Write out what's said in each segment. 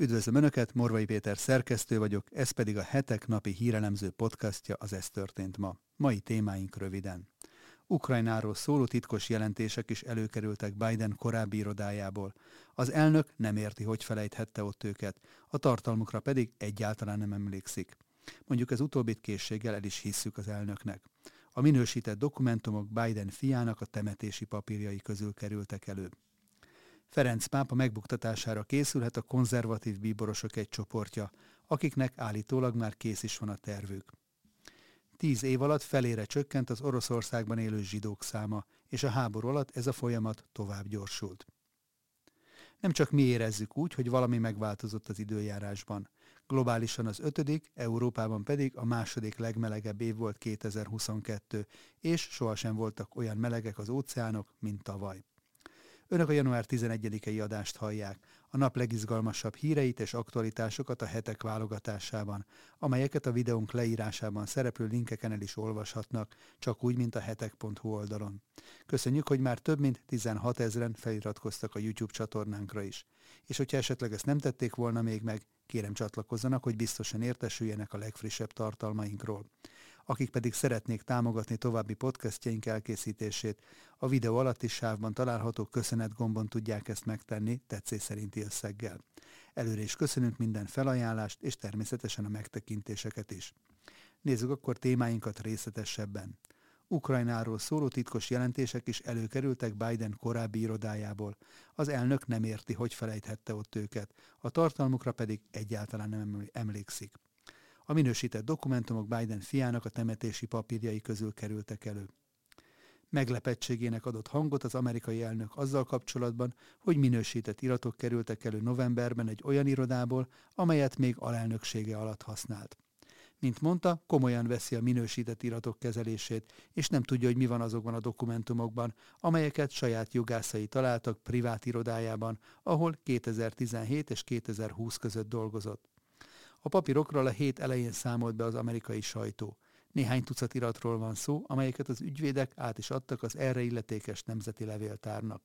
Üdvözlöm Önöket, Morvai Péter szerkesztő vagyok, ez pedig a hetek napi hírelemző podcastja az Ez történt ma. Mai témáink röviden. Ukrajnáról szóló titkos jelentések is előkerültek Biden korábbi irodájából. Az elnök nem érti, hogy felejthette ott őket, a tartalmukra pedig egyáltalán nem emlékszik. Mondjuk ez utóbbit készséggel el is hisszük az elnöknek. A minősített dokumentumok Biden fiának a temetési papírjai közül kerültek elő. Ferenc pápa megbuktatására készülhet a konzervatív bíborosok egy csoportja, akiknek állítólag már kész is van a tervük. Tíz év alatt felére csökkent az Oroszországban élő zsidók száma, és a háború alatt ez a folyamat tovább gyorsult. Nem csak mi érezzük úgy, hogy valami megváltozott az időjárásban. Globálisan az ötödik, Európában pedig a második legmelegebb év volt 2022, és sohasem voltak olyan melegek az óceánok, mint tavaly. Önök a január 11-i adást hallják, a nap legizgalmasabb híreit és aktualitásokat a hetek válogatásában, amelyeket a videónk leírásában szereplő linkeken el is olvashatnak, csak úgy, mint a hetek.hu oldalon. Köszönjük, hogy már több mint 16 ezeren feliratkoztak a YouTube csatornánkra is. És hogyha esetleg ezt nem tették volna még meg, kérem csatlakozzanak, hogy biztosan értesüljenek a legfrissebb tartalmainkról akik pedig szeretnék támogatni további podcastjaink elkészítését, a videó alatti sávban található köszönet gombon tudják ezt megtenni tetszés szerinti összeggel. Előre is köszönünk minden felajánlást, és természetesen a megtekintéseket is. Nézzük akkor témáinkat részletesebben. Ukrajnáról szóló titkos jelentések is előkerültek Biden korábbi irodájából. Az elnök nem érti, hogy felejthette ott őket, a tartalmukra pedig egyáltalán nem emlékszik. A minősített dokumentumok Biden fiának a temetési papírjai közül kerültek elő. Meglepettségének adott hangot az amerikai elnök azzal kapcsolatban, hogy minősített iratok kerültek elő novemberben egy olyan irodából, amelyet még alelnöksége alatt használt. Mint mondta, komolyan veszi a minősített iratok kezelését, és nem tudja, hogy mi van azokban a dokumentumokban, amelyeket saját jogászai találtak privát irodájában, ahol 2017 és 2020 között dolgozott. A papírokról a hét elején számolt be az amerikai sajtó. Néhány tucat iratról van szó, amelyeket az ügyvédek át is adtak az erre illetékes nemzeti levéltárnak.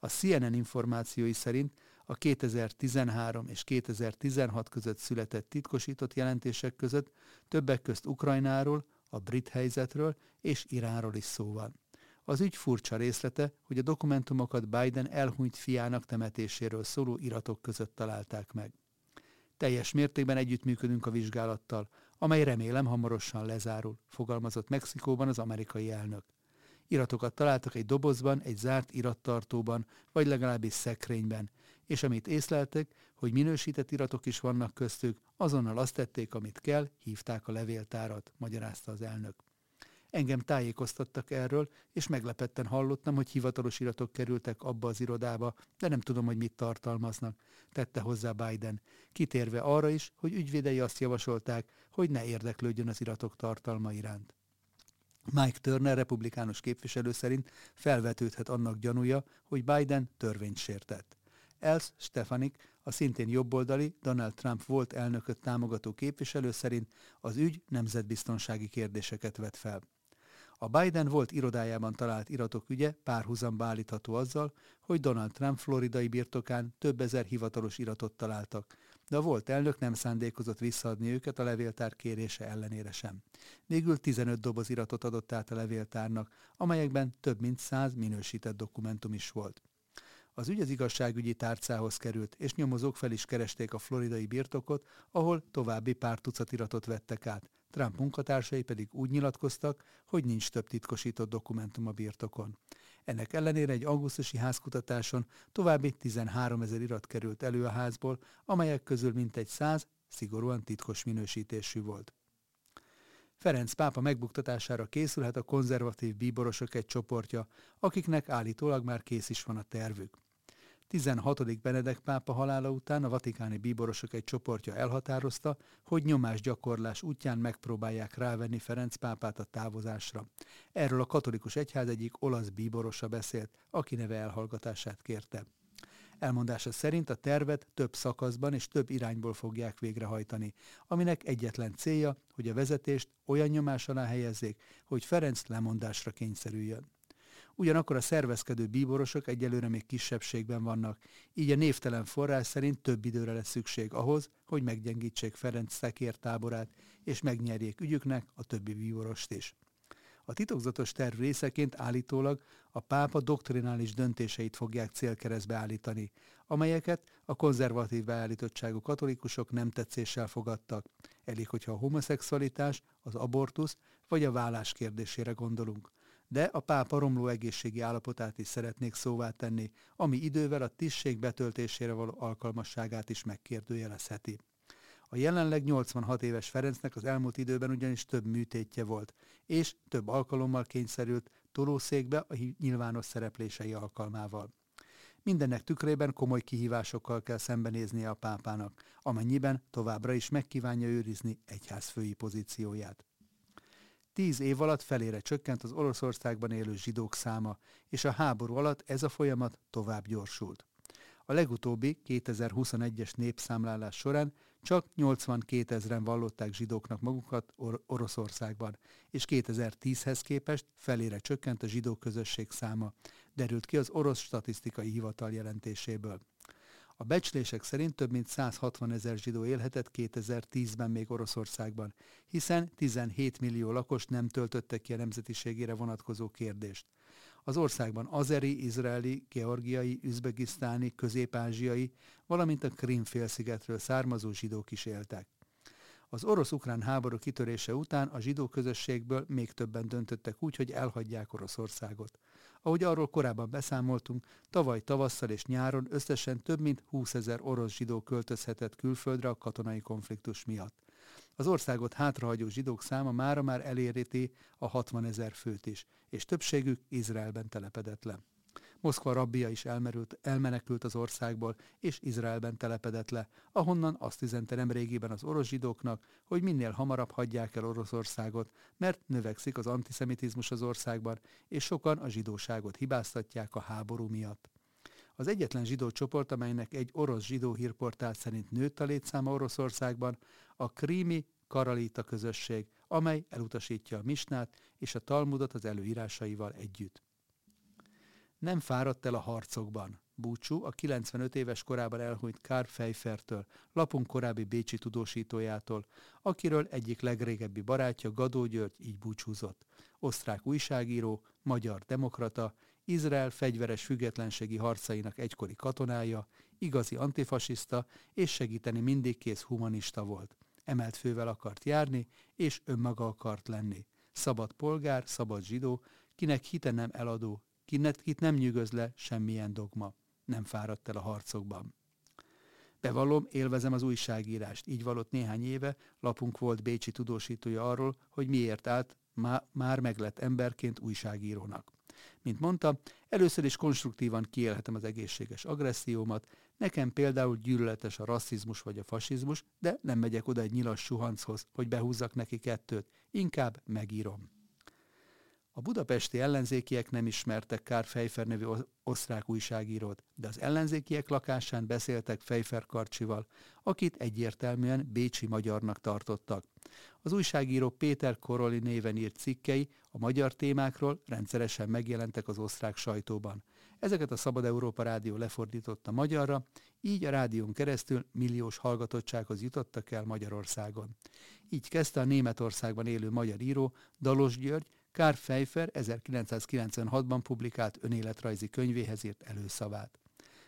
A CNN információi szerint a 2013 és 2016 között született titkosított jelentések között többek közt Ukrajnáról, a brit helyzetről és Iránról is szó van. Az ügy furcsa részlete, hogy a dokumentumokat Biden elhunyt fiának temetéséről szóló iratok között találták meg. Teljes mértékben együttműködünk a vizsgálattal, amely remélem hamarosan lezárul, fogalmazott Mexikóban az amerikai elnök. Iratokat találtak egy dobozban, egy zárt irattartóban, vagy legalábbis szekrényben, és amit észleltek, hogy minősített iratok is vannak köztük, azonnal azt tették, amit kell, hívták a levéltárat, magyarázta az elnök. Engem tájékoztattak erről, és meglepetten hallottam, hogy hivatalos iratok kerültek abba az irodába, de nem tudom, hogy mit tartalmaznak, tette hozzá Biden, kitérve arra is, hogy ügyvédei azt javasolták, hogy ne érdeklődjön az iratok tartalma iránt. Mike Turner republikánus képviselő szerint felvetődhet annak gyanúja, hogy Biden törvényt sértett. Els Stefanik, a szintén jobboldali Donald Trump volt elnököt támogató képviselő szerint az ügy nemzetbiztonsági kérdéseket vet fel. A Biden volt irodájában talált iratok ügye párhuzamba állítható azzal, hogy Donald Trump floridai birtokán több ezer hivatalos iratot találtak, de a volt elnök nem szándékozott visszaadni őket a levéltár kérése ellenére sem. Végül 15 doboz iratot adott át a levéltárnak, amelyekben több mint 100 minősített dokumentum is volt. Az ügy az igazságügyi tárcához került, és nyomozók fel is keresték a floridai birtokot, ahol további pár tucat iratot vettek át. Trump munkatársai pedig úgy nyilatkoztak, hogy nincs több titkosított dokumentum a birtokon. Ennek ellenére egy augusztusi házkutatáson további 13 ezer irat került elő a házból, amelyek közül mintegy 100 szigorúan titkos minősítésű volt. Ferenc pápa megbuktatására készülhet a konzervatív bíborosok egy csoportja, akiknek állítólag már kész is van a tervük. 16. Benedek pápa halála után a vatikáni bíborosok egy csoportja elhatározta, hogy nyomásgyakorlás útján megpróbálják rávenni Ferenc pápát a távozásra. Erről a katolikus egyház egyik olasz bíborosa beszélt, aki neve elhallgatását kérte. Elmondása szerint a tervet több szakaszban és több irányból fogják végrehajtani, aminek egyetlen célja, hogy a vezetést olyan nyomás alá helyezzék, hogy Ferenc lemondásra kényszerüljön. Ugyanakkor a szervezkedő bíborosok egyelőre még kisebbségben vannak, így a névtelen forrás szerint több időre lesz szükség ahhoz, hogy meggyengítsék Ferenc szekér táborát, és megnyerjék ügyüknek a többi bíborost is. A titokzatos terv részeként állítólag a pápa doktrinális döntéseit fogják célkeresztbe állítani, amelyeket a konzervatív beállítottságú katolikusok nem tetszéssel fogadtak. Elég, hogyha a homoszexualitás, az abortusz vagy a vállás kérdésére gondolunk. De a pápa romló egészségi állapotát is szeretnék szóvá tenni, ami idővel a tisztség betöltésére való alkalmasságát is megkérdőjelezheti. A jelenleg 86 éves Ferencnek az elmúlt időben ugyanis több műtétje volt, és több alkalommal kényszerült tolószékbe a nyilvános szereplései alkalmával. Mindennek tükrében komoly kihívásokkal kell szembenéznie a pápának, amennyiben továbbra is megkívánja őrizni egyházfői pozícióját. Tíz év alatt felére csökkent az Oroszországban élő zsidók száma, és a háború alatt ez a folyamat tovább gyorsult. A legutóbbi 2021-es népszámlálás során csak 82 ezeren vallották zsidóknak magukat Or- Oroszországban, és 2010-hez képest felére csökkent a zsidó közösség száma, derült ki az orosz statisztikai hivatal jelentéséből. A becslések szerint több mint 160 ezer zsidó élhetett 2010-ben még Oroszországban, hiszen 17 millió lakos nem töltötte ki a nemzetiségére vonatkozó kérdést. Az országban azeri, izraeli, georgiai, üzbegisztáni, közép-ázsiai, valamint a Krim-félszigetről származó zsidók is éltek. Az orosz-ukrán háború kitörése után a zsidó közösségből még többen döntöttek úgy, hogy elhagyják Oroszországot. Ahogy arról korábban beszámoltunk, tavaly tavasszal és nyáron összesen több mint 20 ezer orosz zsidó költözhetett külföldre a katonai konfliktus miatt. Az országot hátrahagyó zsidók száma mára már eléríti a 60 ezer főt is, és többségük Izraelben telepedett le. Moszkva rabbia is elmerült, elmenekült az országból, és Izraelben telepedett le, ahonnan azt üzente nem régiben az orosz zsidóknak, hogy minél hamarabb hagyják el Oroszországot, mert növekszik az antiszemitizmus az országban, és sokan a zsidóságot hibáztatják a háború miatt. Az egyetlen zsidó csoport, amelynek egy orosz zsidó hírportál szerint nőtt a létszáma Oroszországban, a krími karalita közösség, amely elutasítja a misnát és a Talmudot az előírásaival együtt. Nem fáradt el a harcokban. Búcsú a 95 éves korában elhunyt Karl Pfeiffertől, lapunk korábbi bécsi tudósítójától, akiről egyik legrégebbi barátja Gadó György így búcsúzott. Osztrák újságíró, magyar demokrata, Izrael fegyveres függetlenségi harcainak egykori katonája, igazi antifasiszta és segíteni mindig kész humanista volt. Emelt fővel akart járni, és önmaga akart lenni. Szabad polgár, szabad zsidó, kinek hite nem eladó, itt nem nyűgöz le semmilyen dogma. Nem fáradt el a harcokban. Bevallom, élvezem az újságírást. Így valott néhány éve, lapunk volt Bécsi tudósítója arról, hogy miért állt má, már meglett emberként újságírónak. Mint mondta, először is konstruktívan kiélhetem az egészséges agressziómat, nekem például gyűlöletes a rasszizmus vagy a fasizmus, de nem megyek oda egy nyilas suhanchoz, hogy behúzzak neki kettőt, inkább megírom. A budapesti ellenzékiek nem ismertek Kár Fejfer nevű osztrák újságírót, de az ellenzékiek lakásán beszéltek Fejfer Karcsival, akit egyértelműen bécsi magyarnak tartottak. Az újságíró Péter Koroli néven írt cikkei a magyar témákról rendszeresen megjelentek az osztrák sajtóban. Ezeket a Szabad Európa Rádió lefordította magyarra, így a rádión keresztül milliós hallgatottsághoz jutottak el Magyarországon. Így kezdte a Németországban élő magyar író Dalos György Kár Pfeiffer 1996-ban publikált önéletrajzi könyvéhez írt előszavát.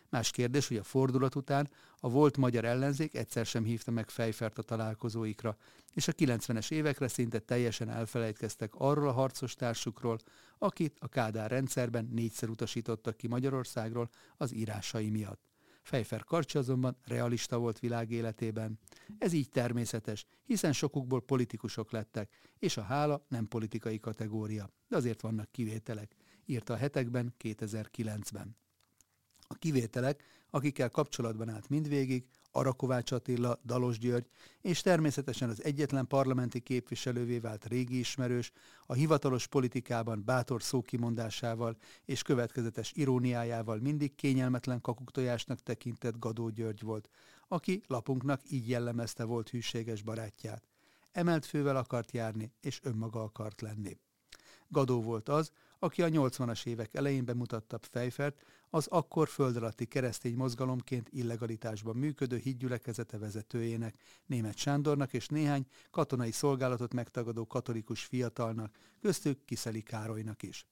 Más kérdés, hogy a fordulat után a volt magyar ellenzék egyszer sem hívta meg Fejfert a találkozóikra, és a 90-es évekre szinte teljesen elfelejtkeztek arról a harcos társukról, akit a Kádár rendszerben négyszer utasítottak ki Magyarországról az írásai miatt. Fejfer Karcsi azonban realista volt világ életében. Ez így természetes, hiszen sokukból politikusok lettek, és a hála nem politikai kategória, de azért vannak kivételek, írta a hetekben 2009-ben. A kivételek, akikkel kapcsolatban állt mindvégig, Arakovács Attila, Dalos György, és természetesen az egyetlen parlamenti képviselővé vált régi ismerős, a hivatalos politikában bátor szókimondásával és következetes iróniájával mindig kényelmetlen kakuktojásnak tekintett Gadó György volt, aki lapunknak így jellemezte volt hűséges barátját. Emelt fővel akart járni, és önmaga akart lenni. Gadó volt az, aki a 80-as évek elején bemutatta Fejfert, az akkor föld alatti keresztény mozgalomként illegalitásban működő hídgyülekezete vezetőjének, német Sándornak és néhány katonai szolgálatot megtagadó katolikus fiatalnak, köztük Kiszeli Károlynak is.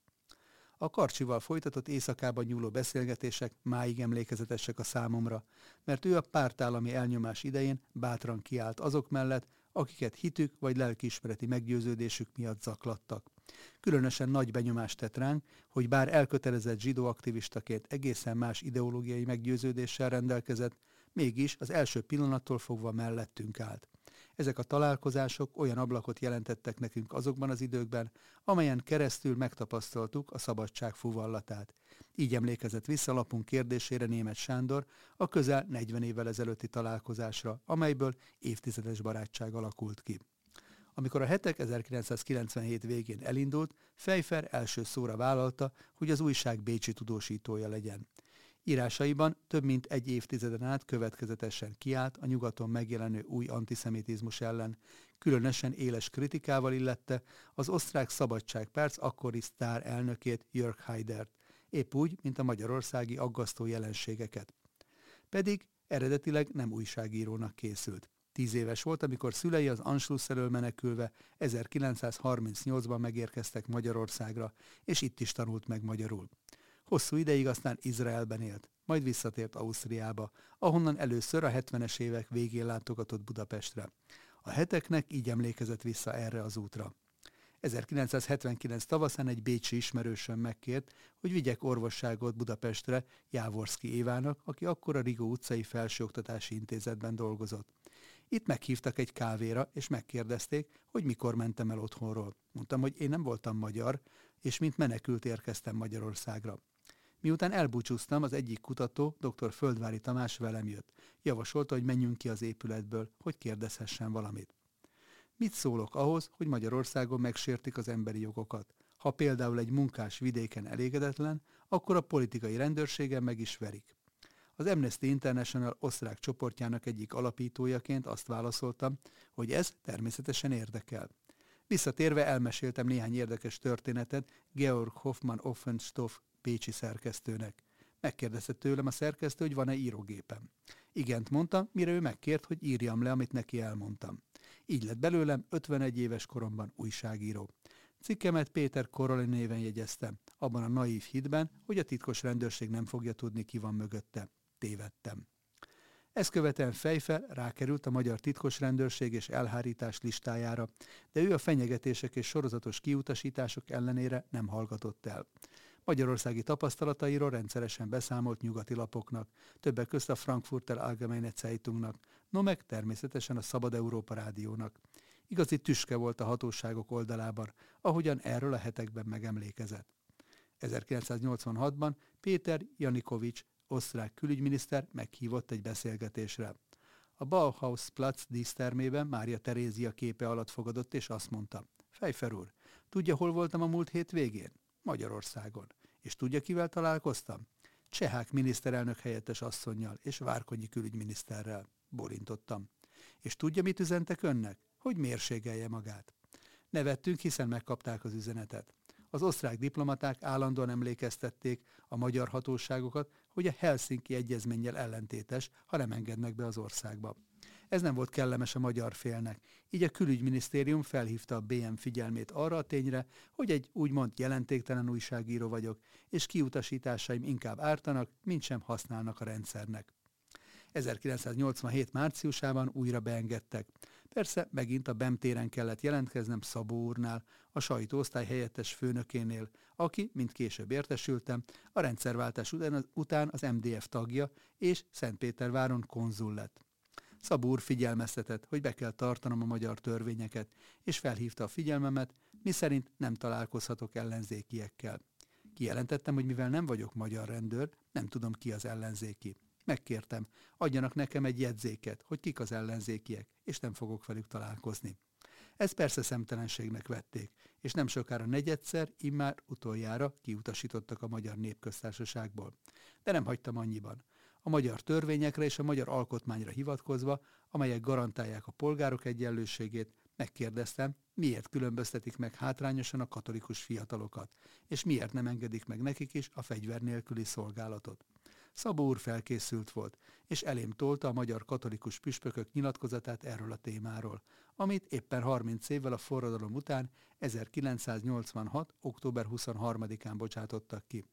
A Karcsival folytatott éjszakában nyúló beszélgetések máig emlékezetesek a számomra, mert ő a pártállami elnyomás idején bátran kiállt azok mellett, akiket hitük vagy lelkiismereti meggyőződésük miatt zaklattak. Különösen nagy benyomást tett ránk, hogy bár elkötelezett zsidó aktivistaként egészen más ideológiai meggyőződéssel rendelkezett, mégis az első pillanattól fogva mellettünk állt. Ezek a találkozások olyan ablakot jelentettek nekünk azokban az időkben, amelyen keresztül megtapasztaltuk a szabadság fuvallatát. Így emlékezett vissza lapunk kérdésére német Sándor a közel 40 évvel ezelőtti találkozásra, amelyből évtizedes barátság alakult ki. Amikor a hetek 1997 végén elindult, Fejfer első szóra vállalta, hogy az újság bécsi tudósítója legyen. Írásaiban több mint egy évtizeden át következetesen kiállt a nyugaton megjelenő új antiszemitizmus ellen, különösen éles kritikával illette az osztrák szabadságpárc akkori sztár elnökét Jörg Haidert, épp úgy, mint a magyarországi aggasztó jelenségeket. Pedig eredetileg nem újságírónak készült. Tíz éves volt, amikor szülei az Anschluss elől menekülve 1938-ban megérkeztek Magyarországra, és itt is tanult meg magyarul. Hosszú ideig aztán Izraelben élt, majd visszatért Ausztriába, ahonnan először a 70-es évek végén látogatott Budapestre. A heteknek így emlékezett vissza erre az útra. 1979 tavaszán egy bécsi ismerősöm megkért, hogy vigyek orvosságot Budapestre Jávorszki Évának, aki akkor a Rigó utcai felsőoktatási intézetben dolgozott. Itt meghívtak egy kávéra, és megkérdezték, hogy mikor mentem el otthonról. Mondtam, hogy én nem voltam magyar, és mint menekült érkeztem Magyarországra. Miután elbúcsúztam, az egyik kutató, dr. Földvári Tamás velem jött. Javasolta, hogy menjünk ki az épületből, hogy kérdezhessen valamit. Mit szólok ahhoz, hogy Magyarországon megsértik az emberi jogokat? Ha például egy munkás vidéken elégedetlen, akkor a politikai rendőrségen meg is verik. Az Amnesty International osztrák csoportjának egyik alapítójaként azt válaszoltam, hogy ez természetesen érdekel. Visszatérve elmeséltem néhány érdekes történetet Georg Hoffmann Offenstoff pécsi szerkesztőnek. Megkérdezte tőlem a szerkesztő, hogy van-e írógépem. Igent mondtam, mire ő megkért, hogy írjam le, amit neki elmondtam. Így lett belőlem 51 éves koromban újságíró. Cikkemet Péter Koroli néven jegyeztem, abban a naív hitben, hogy a titkos rendőrség nem fogja tudni, ki van mögötte. Tévedtem. Ezt követően Fejfel rákerült a magyar titkos rendőrség és elhárítás listájára, de ő a fenyegetések és sorozatos kiutasítások ellenére nem hallgatott el. Magyarországi tapasztalatairól rendszeresen beszámolt nyugati lapoknak, többek közt a Frankfurter Allgemeine Zeitungnak, no meg természetesen a Szabad Európa Rádiónak. Igazi tüske volt a hatóságok oldalában, ahogyan erről a hetekben megemlékezett. 1986-ban Péter Janikovics, osztrák külügyminiszter meghívott egy beszélgetésre. A Bauhaus Platz dísztermében Mária Terézia képe alatt fogadott, és azt mondta, Fejfer úr, tudja, hol voltam a múlt hét végén? Magyarországon. És tudja, kivel találkoztam? Csehák miniszterelnök helyettes asszonynal és Várkonyi külügyminiszterrel. Borintottam. És tudja, mit üzentek önnek? Hogy mérségelje magát. Nevettünk, hiszen megkapták az üzenetet. Az osztrák diplomaták állandóan emlékeztették a magyar hatóságokat, hogy a Helsinki egyezménnyel ellentétes, ha nem engednek be az országba. Ez nem volt kellemes a magyar félnek, így a külügyminisztérium felhívta a BM figyelmét arra a tényre, hogy egy úgymond jelentéktelen újságíró vagyok, és kiutasításaim inkább ártanak, mint sem használnak a rendszernek. 1987 márciusában újra beengedtek. Persze megint a BEM kellett jelentkeznem Szabó úrnál, a sajtóosztály helyettes főnökénél, aki, mint később értesültem, a rendszerváltás után az MDF tagja és Szentpéterváron konzul lett. Szabó úr figyelmeztetett, hogy be kell tartanom a magyar törvényeket, és felhívta a figyelmemet, miszerint nem találkozhatok ellenzékiekkel. Kijelentettem, hogy mivel nem vagyok magyar rendőr, nem tudom ki az ellenzéki. Megkértem, adjanak nekem egy jegyzéket, hogy kik az ellenzékiek, és nem fogok velük találkozni. Ez persze szemtelenségnek vették, és nem sokára negyedszer, immár utoljára kiutasítottak a Magyar Népköztársaságból. De nem hagytam annyiban. A magyar törvényekre és a magyar alkotmányra hivatkozva, amelyek garantálják a polgárok egyenlőségét, Megkérdeztem, miért különböztetik meg hátrányosan a katolikus fiatalokat, és miért nem engedik meg nekik is a fegyver nélküli szolgálatot. Szabó úr felkészült volt, és elém tolta a magyar katolikus püspökök nyilatkozatát erről a témáról, amit éppen 30 évvel a forradalom után 1986. október 23-án bocsátottak ki.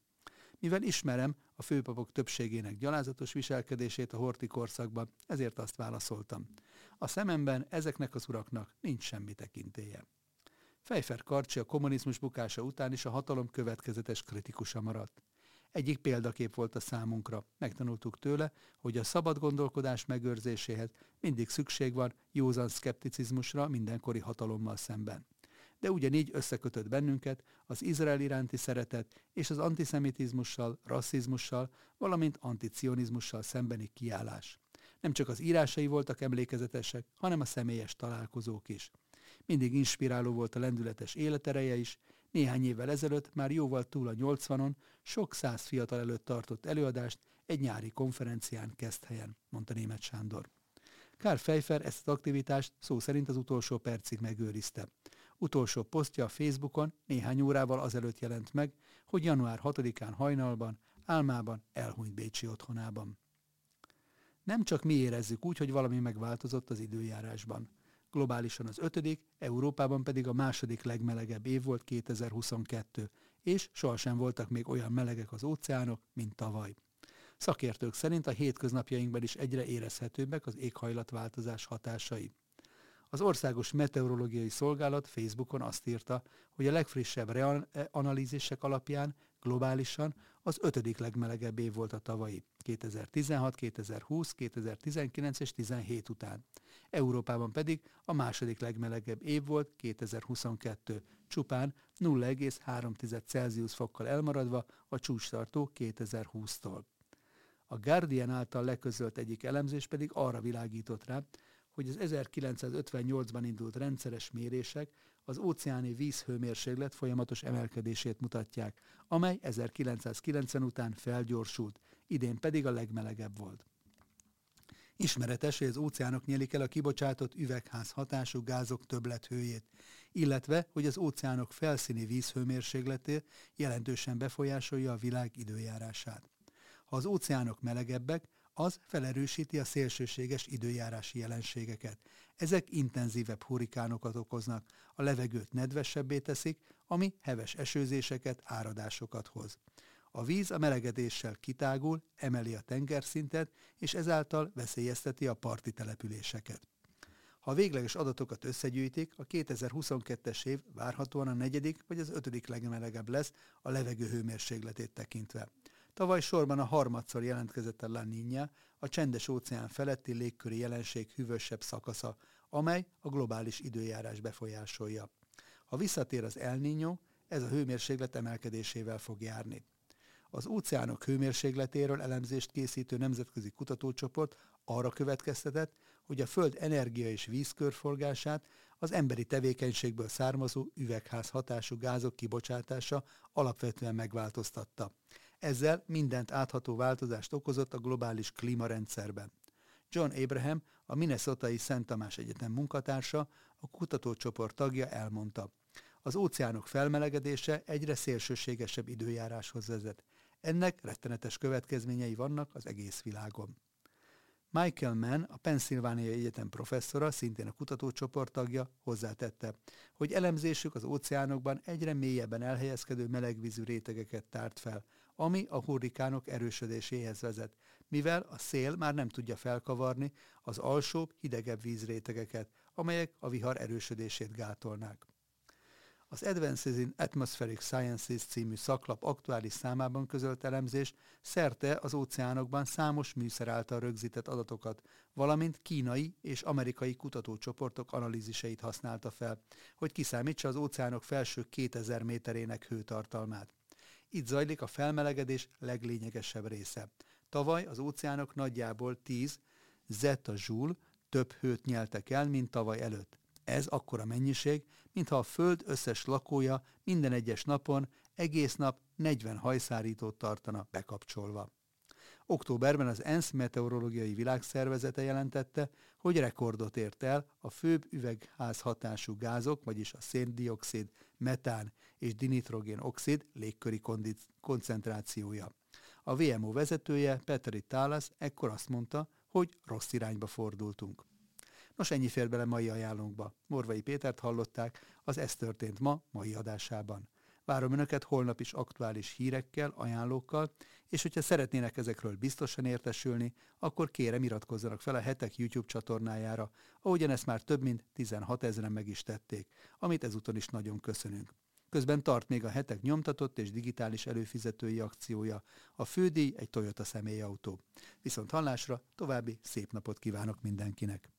Mivel ismerem a főpapok többségének gyalázatos viselkedését a horti korszakban, ezért azt válaszoltam. A szememben ezeknek az uraknak nincs semmi tekintélye. Fejfer Karcsi a kommunizmus bukása után is a hatalom következetes kritikusa maradt. Egyik példakép volt a számunkra. Megtanultuk tőle, hogy a szabad gondolkodás megőrzéséhez mindig szükség van józan szkepticizmusra mindenkori hatalommal szemben. De ugyanígy összekötött bennünket az Izrael iránti szeretet és az antiszemitizmussal, rasszizmussal, valamint anticionizmussal szembeni kiállás. Nem csak az írásai voltak emlékezetesek, hanem a személyes találkozók is. Mindig inspiráló volt a lendületes életereje is, néhány évvel ezelőtt már jóval túl a 80-on sok száz fiatal előtt tartott előadást egy nyári konferencián helyen, mondta német Sándor. Kár Fejfer ezt az aktivitást szó szerint az utolsó percig megőrizte. Utolsó posztja a Facebookon néhány órával azelőtt jelent meg, hogy január 6-án hajnalban, álmában elhunyt Bécsi otthonában. Nem csak mi érezzük úgy, hogy valami megváltozott az időjárásban globálisan az ötödik, Európában pedig a második legmelegebb év volt 2022, és sohasem voltak még olyan melegek az óceánok, mint tavaly. Szakértők szerint a hétköznapjainkban is egyre érezhetőbbek az éghajlatváltozás hatásai. Az Országos Meteorológiai Szolgálat Facebookon azt írta, hogy a legfrissebb analízisek alapján globálisan az ötödik legmelegebb év volt a tavalyi, 2016, 2020, 2019 és 17 után. Európában pedig a második legmelegebb év volt 2022, csupán 0,3 Celsius fokkal elmaradva a csúcstartó 2020-tól. A Guardian által leközölt egyik elemzés pedig arra világított rá, hogy az 1958-ban indult rendszeres mérések az óceáni vízhőmérséklet folyamatos emelkedését mutatják, amely 1990 után felgyorsult, idén pedig a legmelegebb volt. Ismeretes, hogy az óceánok nyelik el a kibocsátott üvegház hatású gázok többlethőjét, illetve, hogy az óceánok felszíni vízhőmérsékletét jelentősen befolyásolja a világ időjárását. Ha az óceánok melegebbek, az felerősíti a szélsőséges időjárási jelenségeket. Ezek intenzívebb hurikánokat okoznak, a levegőt nedvesebbé teszik, ami heves esőzéseket, áradásokat hoz. A víz a melegedéssel kitágul, emeli a tengerszintet, és ezáltal veszélyezteti a parti településeket. Ha végleges adatokat összegyűjtik, a 2022-es év várhatóan a negyedik vagy az ötödik legmelegebb lesz a levegő hőmérsékletét tekintve. Tavaly sorban a harmadszor jelentkezett a La Niña, a csendes óceán feletti légköri jelenség hűvösebb szakasza, amely a globális időjárás befolyásolja. Ha visszatér az El Niño, ez a hőmérséklet emelkedésével fog járni. Az óceánok hőmérsékletéről elemzést készítő nemzetközi kutatócsoport arra következtetett, hogy a Föld energia és vízkörforgását az emberi tevékenységből származó üvegház hatású gázok kibocsátása alapvetően megváltoztatta. Ezzel mindent átható változást okozott a globális klímarendszerben. John Abraham, a Minnesotai Szent Tamás Egyetem munkatársa, a kutatócsoport tagja elmondta. Az óceánok felmelegedése egyre szélsőségesebb időjáráshoz vezet. Ennek rettenetes következményei vannak az egész világon. Michael Mann, a Pennsylvania Egyetem professzora, szintén a kutatócsoport tagja, hozzátette, hogy elemzésük az óceánokban egyre mélyebben elhelyezkedő melegvízű rétegeket tárt fel, ami a hurrikánok erősödéséhez vezet, mivel a szél már nem tudja felkavarni az alsóbb, hidegebb vízrétegeket, amelyek a vihar erősödését gátolnák. Az Advances in Atmospheric Sciences című szaklap aktuális számában közölt elemzés szerte az óceánokban számos műszer által rögzített adatokat, valamint kínai és amerikai kutatócsoportok analíziseit használta fel, hogy kiszámítsa az óceánok felső 2000 méterének hőtartalmát. Itt zajlik a felmelegedés leglényegesebb része. Tavaly az óceánok nagyjából 10 zeta joule több hőt nyeltek el, mint tavaly előtt. Ez akkora mennyiség, mintha a Föld összes lakója minden egyes napon egész nap 40 hajszárítót tartana bekapcsolva. Októberben az ENSZ meteorológiai világszervezete jelentette, hogy rekordot ért el a főbb üvegházhatású gázok, vagyis a széndiokszid, metán és dinitrogén oxid légköri koncentrációja. A VMO vezetője, Petri Tálasz ekkor azt mondta, hogy rossz irányba fordultunk. Nos, ennyi fér bele mai ajánlónkba. Morvai Pétert hallották, az Ez történt ma, mai adásában. Várom Önöket holnap is aktuális hírekkel, ajánlókkal, és hogyha szeretnének ezekről biztosan értesülni, akkor kérem iratkozzanak fel a hetek YouTube csatornájára, ahogyan ezt már több mint 16 ezeren meg is tették, amit ezúton is nagyon köszönünk. Közben tart még a hetek nyomtatott és digitális előfizetői akciója. A fődíj egy Toyota személyautó. Viszont hallásra további szép napot kívánok mindenkinek!